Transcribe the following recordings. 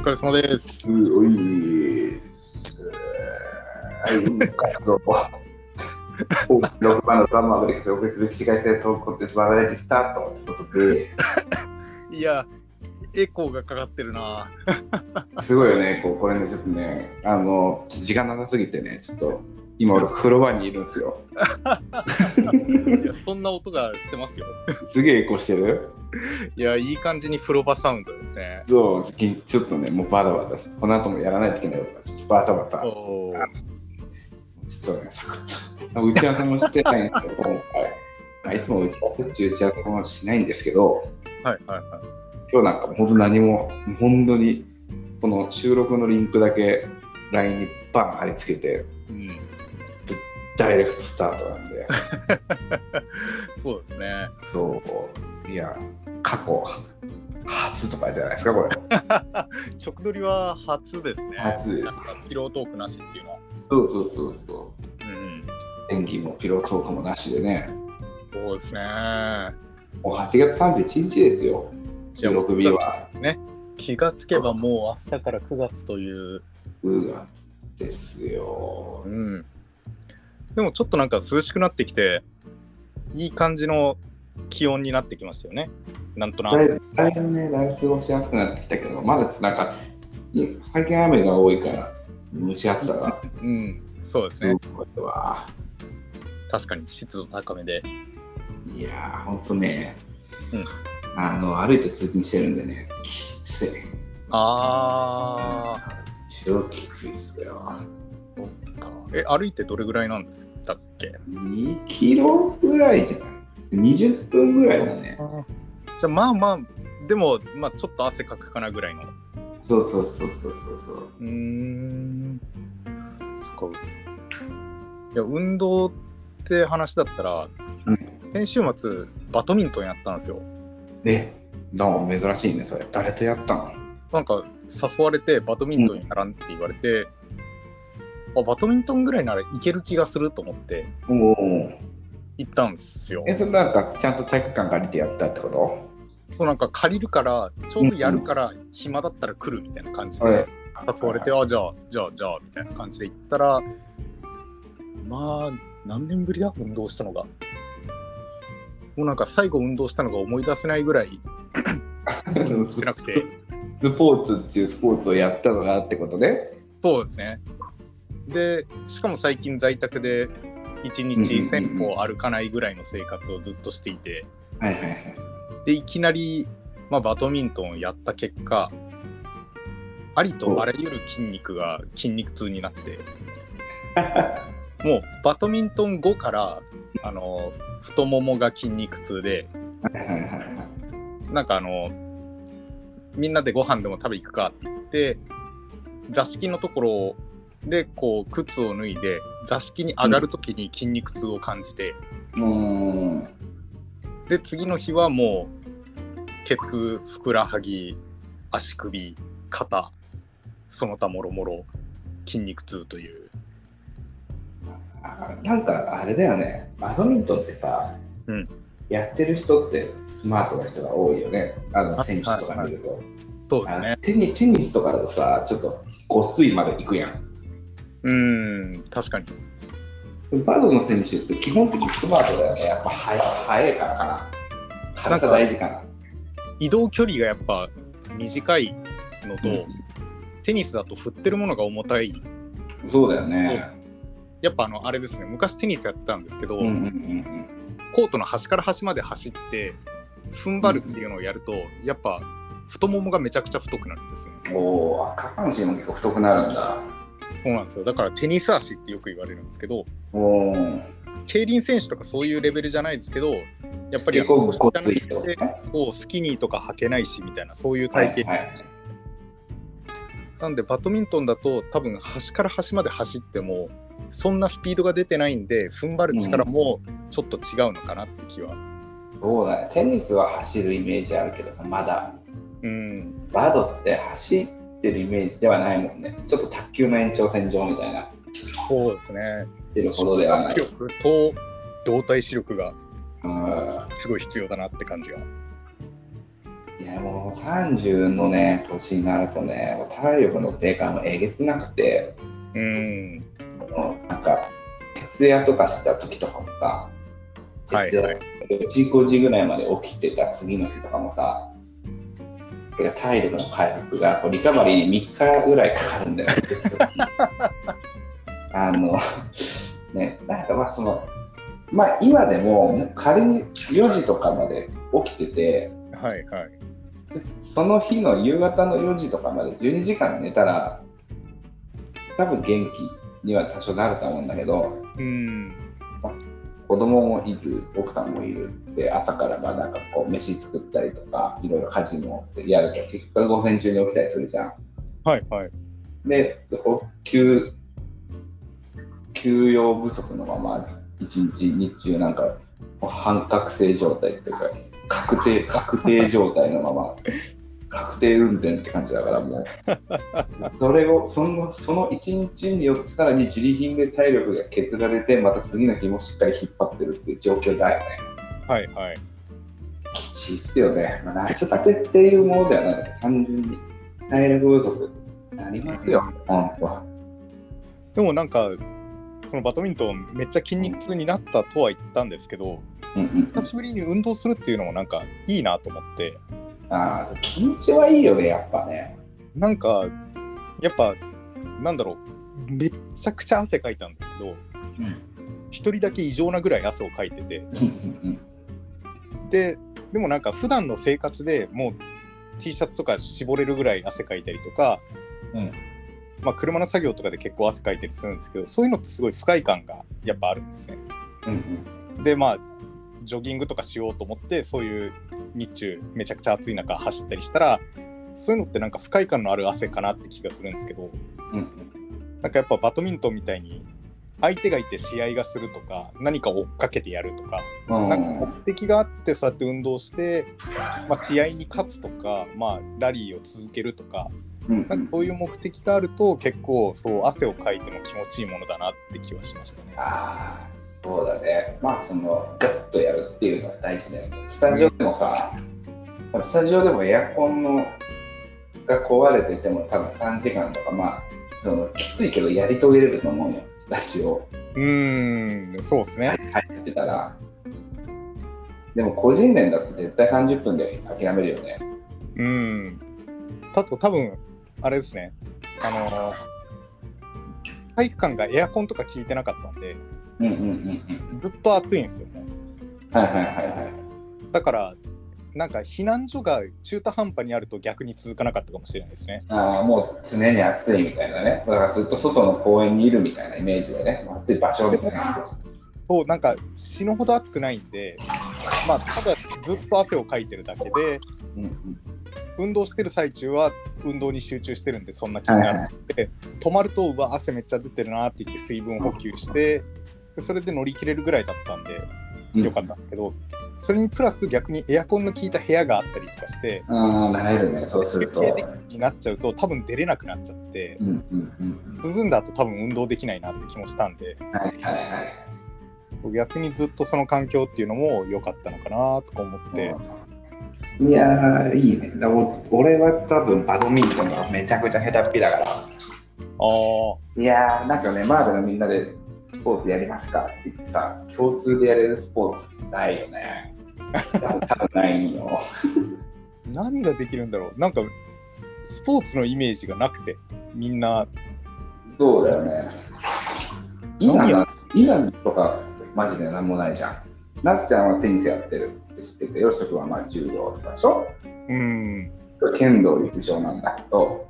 疲れ様です。おい。の3番でお送りする起死回生トークコンテンツバーベレージスタートということで、いや、エコーがかかってるな。すごいよね、こうこれね、ちょっとね、あの、時間なさすぎてね、ちょっと今俺風呂場にいるんですよ。いやそんな音がしてますよ。すげえエコしてる？いや、いい感じに風呂場サウンドですね。そう、ちょっとね、もうバタバタして、この後もやらないといけないことがちょっとバタバタ。ちょっとね、サクッと。打ち合わせもしてないんですけど、今回。まあいつも打ち合わせっていう打ち合わせもしないんですけど、はいはいはい。今日なんかもう本当何も、本当にこの収録のリンクだけ LINE にバン貼り付けて、うん、ダイレクトスタートなんで、そうですね。そう、いや、過去初とかじゃないですか、これ。直撮りは初ですね。初ですなんかピロートークなしっていうのは。そうそうそうそうん、う。演技もピロートークもなしでね、そうですね。もう8月31日ですよ、収録日は。気がつけばもう明日から9月という。9月ですよう。ん。でもちょっとなんか涼しくなってきて、いい感じの気温になってきましたよね。なんとなく。だいぶだいぶね、だいぶ過ごしやすくなってきたけど、まだちょっとなんか、い最近雨が多いから、蒸し暑さがうん、そうですね。確かに湿度高めで。いやー、ほんとね、うんあの、歩いて通勤してるんでね、きつい。あ超きついっすよ。え、歩いてどれぐらいなんですだっけ？2キロぐらいじゃない ?20 分ぐらいだね。じゃあまあまあ、でも、まあちょっと汗かくかなぐらいの。そうそうそうそうそうそう。うーん。そっか。いや、運動って話だったら、うん先週末、バドミントンやったんですよ。え、どうも珍しいね、それ。誰とやったの？なんか誘われてバドミントンやらんって言われて、あバドミントンぐらいならいける気がすると思って。行ったんですよ。え、それなんかちゃんと体育館借りてやったってこと？そうなんか借りるからちょうどやるから暇だったら来るみたいな感じはいで誘われて、あじゃあじゃあじゃあみたいな感じで行ったらまあ何年ぶりだ？運動したのが。もうなんか最後運動したのが思い出せないぐらい してなくて。スポーツっていうスポーツをやったのがってことね。そうですね。で、しかも最近在宅で1日1000歩歩かないぐらいの生活をずっとしていて、はいはいはい。で、いきなり、まあ、バドミントンをやった結果、ありとあらゆる筋肉が筋肉痛になって、もうバドミントン後から、あの、太ももが筋肉痛で、はいはいはいはい。なんかあの、みんなでご飯でも食べ行くかって言って、座敷のところでこう靴を脱いで座敷に上がるときに筋肉痛を感じて、うーん。で次の日はもうケツふくらはぎ足首肩その他もろもろ筋肉痛という。あなんかあれだよね、バドミントンってさ、うん。やってる人ってスマートな人が多いよね、あのあ選手とか見ると。あそうですね。テニテニスとかだとさ、ちょっとごっすいまで行くやん。うーん確かにバドの選手って基本的にスマートだよね、やっぱ速速いからかな。速さ大事かな。移動距離がやっぱ短いのと、うんテニスだと振ってるものが重たいそうだよね。やっぱあのあれですね昔テニスやってたんですけど、うんうんうんコートの端から端まで走って踏ん張るっていうのをやると、やっぱ太ももがめちゃくちゃ太くなるんですね。うん。おお、下半身も結構太くなるんだ。そうなんですよだからテニス足ってよく言われるんですけど。競輪選手とかそういうレベルじゃないですけどやっぱりこそうスキニーとか履けないしみたいなそういう体型、はいはいなんでバドミントンだと多分端から端まで走ってもそんなスピードが出てないんで踏ん張る力もちょっと違うのかなって気は。そうだね。テニスは走るイメージあるけどさ、まだ。うん、バドって走ってるイメージではないもんね。ちょっと卓球の延長線上みたいな。そうですね。出るほどではない。力と動体視力がうんすごい必要だなって感じが。いやもう30のね、年になるとね、体力の低下もえげつなくて、うん。なんか、徹夜とかした時とかもさ、はいはい。4時、5時ぐらいまで起きてた次の日とかもさ、いや体力の回復が、こうリカバリーに3日ぐらいかかるんだよ。あの、ね、なんかまあその、まあ今でも、仮に4時とかまで起きてて、はいはい。その日の夕方の4時とかまで12時間寝たら、多分元気には多少なると思うんだけど、うん。子供もいる、奥さんもいるで、朝からまあなんかこう飯作ったりとか、いろいろ家事もやると、結局午前中に起きたりするじゃん。はいはい。で、休休養不足のまま、一日、日中なんか、半覚醒状態っていうか、確定、確定状態のまま、確定運転って感じだからもう、それを、その、その一日によってさらに自利品で体力が削られて、また次の日もしっかり引っ張ってるっていう状況だよね。はいはい。きちいっすよね。まあ、夏バテっていうものではなくて、単純に体力不足ありますよ、本当は。でもなんか、そのバドミントンめっちゃ筋肉痛になったとは言ったんですけど、うんうん久しぶりに運動するっていうのもなんかいいなと思って、ああ、気持ちはいいよね、やっぱね。なんか、やっぱ、なんだろう、めっちゃくちゃ汗かいたんですけど、うん。一人だけ異常なぐらい汗をかいてて、うんで、でもなんか普段の生活でもう T シャツとか絞れるぐらい汗かいたりとか、うんまあ車の作業とかで結構汗かいたりするんですけど、そういうのってすごい不快感がやっぱあるんですね。うんで、まあ、ジョギングとかしようと思って、そういう日中めちゃくちゃ暑い中走ったりしたら、そういうのってなんか不快感のある汗かなって気がするんですけど、うんうん。なんかやっぱバドミントンみたいに相手がいて試合がするとか何か追っかけてやるとかうん。なんか目的があってそうやって運動して、まあ、試合に勝つとか、まあ、ラリーを続けるとかうんなんかそういう目的があると結構そう汗をかいても気持ちいいものだなって気はしましたね。そうだね。まあ、その、ガッとやるっていうのは大事だよね。スタジオでもさ、多分スタジオでもエアコンのが壊れてても多分3時間とか、まあ、そのきついけどやり遂げれると思うよ、スタジオ。うーんそうですね。入ってたら。でも個人練だと絶対30分で諦めるよね。うん。あと多分あれですね。あの体育館がエアコンとか効いてなかったんでうんうんうんうん。ずっと暑いんですよね。はいはいはいはい。だからなんか避難所が中途半端にあると逆に続かなかったかもしれないですね。ああ、もう常に暑いみたいなね。だからずっと外の公園にいるみたいなイメージでね。暑い場所みたいな。そうなんか死ぬほど暑くないんで、まあ、ただずっと汗をかいてるだけでうんうん運動してる最中は運動に集中してるんでそんな気にならなくて、止まるとうわ汗めっちゃ出てるなって言って水分補給してでそれで乗り切れるぐらいだったんでうんよかったんですけど、それにプラス逆にエアコンの効いた部屋があったりとかしてああ、なれるね、そうすると。になっちゃうと多分出れなくなっちゃってうんうんうん涼んだ後多分運動できないなって気もしたんでうん。はいはいはい。逆にずっとその環境っていうのも良かったのかなとか思って。いやー、いいね。だお俺は多分バドミントンがめちゃくちゃ下手っぴだから。ああいやー、なんかね、マーベのみんなでスポーツやりますかって言ってさ、共通でやれるスポーツないよね。多分ないんよ。何ができるんだろうなんかスポーツのイメージがなくてみんなそうだよね。イラ何や？ンイランとかマジでなんもないじゃん。なっちゃんはテニスやってるって知ってて、よしとくんはまあ柔道とかでしょ？うん剣道陸上なんだけど、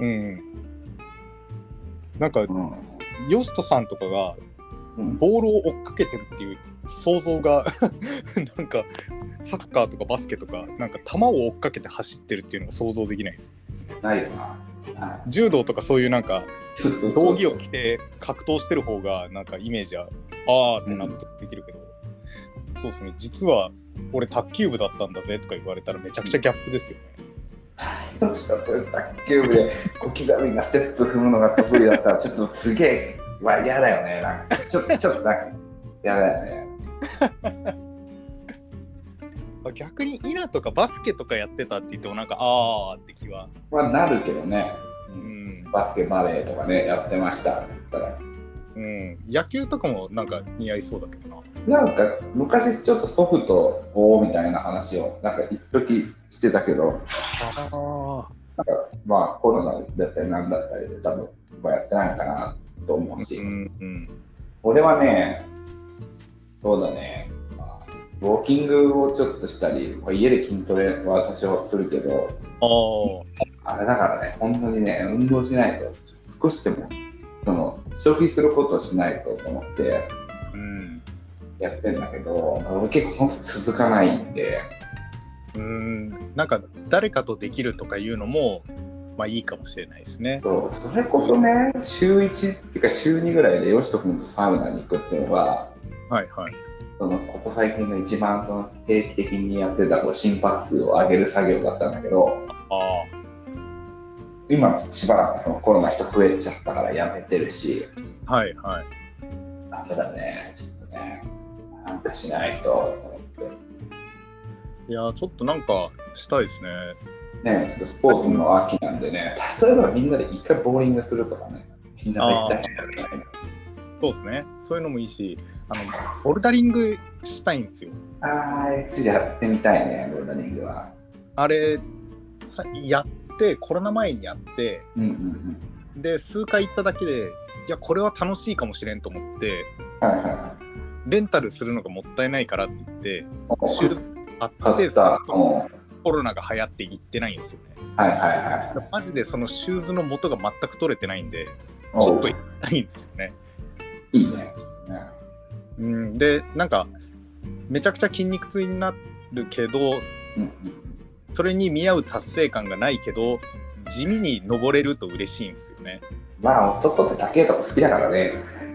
うんなんかうんヨシトさんとかがうん、ボールを追っかけてるっていう想像が なんかサッカーとかバスケとかなんか球を追っかけて走ってるっていうのが想像できないです。ないよな。あ柔道とかそういうなんか道着を着て格闘してる方がなんかイメージはあーって納得できるけど、そうですね。実は俺卓球部だったんだぜとか言われたらめちゃくちゃギャップですよ。ね。どっちかというと卓球部で小刻みなステップ踏むのが得意だったらちょっとすげえわ嫌だよねなんかちょっとちょっとなんか嫌だよね 卓逆にイナとかバスケとかやってたって言ってもなんかあーって気は。まあ、なるけどね。うん。バスケバレーとかね、やってましたって言ったら。うん。野球とかもなんか似合いそうだけどな。なんか昔ちょっとソフトをみたいな話をなんか一時してたけど、あなんかまあコロナだったりなんだったりで多分まあやってないのかなと思うし、うんうん。俺はね、そうだね、まあ、ウォーキングをちょっとしたり、まあ家で筋トレは多少するけど、ああ。あれだからね、本当にね、運動しないと少しでもその消費することをしないとと思ってうん。やってんだけど、まあ俺結構本当続かないんで、うん。なんか誰かとできるとかいうのも、まあいいかもしれないですね。そうそれこそね、週1っていうか週2ぐらいでよしとくんとサウナに行くっていうのが、はいはい。そのここ最近の一番その定期的にやってたこう心拍数を上げる作業だったんだけど、あ今しばらくそのコロナ人増えちゃったからやめてるし、あ。はいはい。ダメだね、ちょっとね、なんかしないとと思って。いやー、ちょっとなんかしたいですね。ね、ちょっとスポーツの秋なんでね、例えばみんなで一回ボーリングするとかね、みんなめっちゃ。そうですね。そういうのもいいし、あの、ボルダリングしたいんですよ。あー、ちょっとやってみたいね、ボルダリングは。あれ、さやって、コロナ前にやって、うんうんで、数回行っただけで、いや、これは楽しいかもしれんと思って、うん。はいはいはい。レンタルするのがもったいないからって言って、おシューズ買って、買った。そのうんはいコロナが流行って行ってないんですよね。はいはい。マジでそのシューズの元が全く取れてないんで、ちょっと行きたいんですよね。いいね。ねうん、で、なんか、めちゃくちゃ筋肉痛になるけど、うんうんそれに見合う達成感がないけど、地味に登れると嬉しいんですよね。まあ男って高いとこ好きだからね。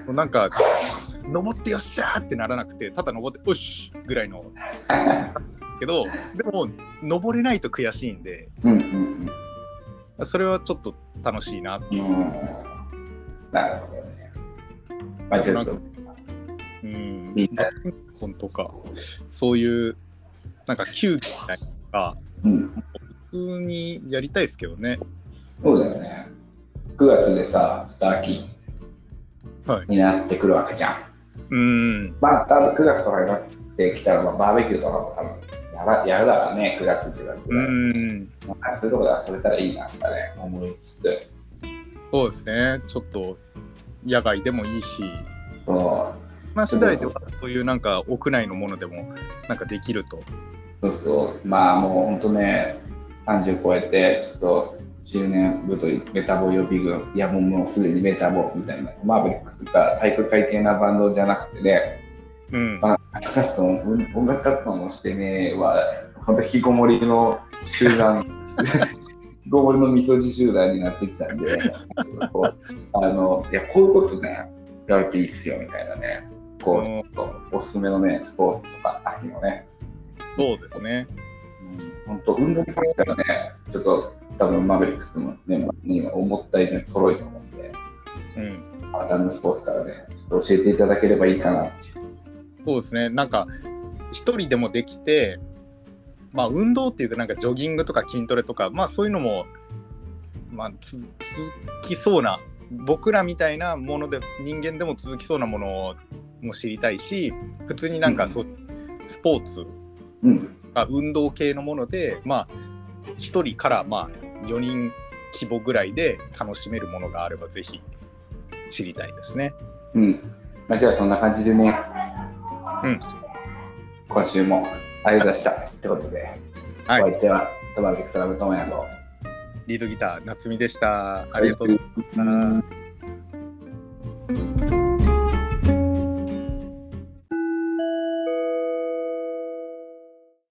なんか、登ってよっしゃーってならなくて、ただ登って、よしぐらいの。けど、でも、登れないと悔しいんで、うんうんそれはちょっと楽しいな。うん。うん。なるほどね。まあちょっと、うん。みんなバドミントンとか、そういう、なんか球技みたいなのが、うん。普通にやりたいですけどね。そうだよね。9月でさ、スターキはい。になってくるわけじゃん。うん。まあ多分9月とかになってきたら、まあ、バーベキューとかも多分やらやるだろうね、9月9月ぐう。ん。まあそういうところで遊べたらいいなとかね、思いつつ、そうですね。ちょっと、野外でもいいし、そまあ、次第では、そういうなんか屋内のものでも、なんかできると。う、そうそう、まあもう本当ね、30超えて、ちょっと10年太いメタボ予備軍、いやもうもうすでにメタボみたいな、マーベリックスか体育会系なバンドじゃなくてね、うん。まあ、活動、音楽活動もしてねは、本当引きこもりの集団、引きこもりのみそじ集団になってきたんで、こうあの、いや、こういうことね、やるといいっすよみたいなね、こう、おすすめのね、スポーツとか、秋のね、そうですね。本当、運動に関してはね、ちょっと多分マーベリックスのメンバーには思った以上に揃いと思うんで、うん。あのスポーツからね、ちょっと教えていただければいいかな。そうですね。なんか、一人でもできて、まあ、運動っていうか、なんかジョギングとか筋トレとか、まあ、そういうのも、まあ、つ続きそうな、僕らみたいなもので、人間でも続きそうなものも知りたいし、普通になんかそう、スポーツうん。あ運動系のもので、まあ、1人からまあ4人規模ぐらいで楽しめるものがあれば、ぜひ知りたいですね。うん。まあ、じゃあそんな感じでね、うん。今週もありがとうございました。ってことで、はいお相手はトマビクスラブトモヤと。リードギター、夏美でした。ありがとうございました。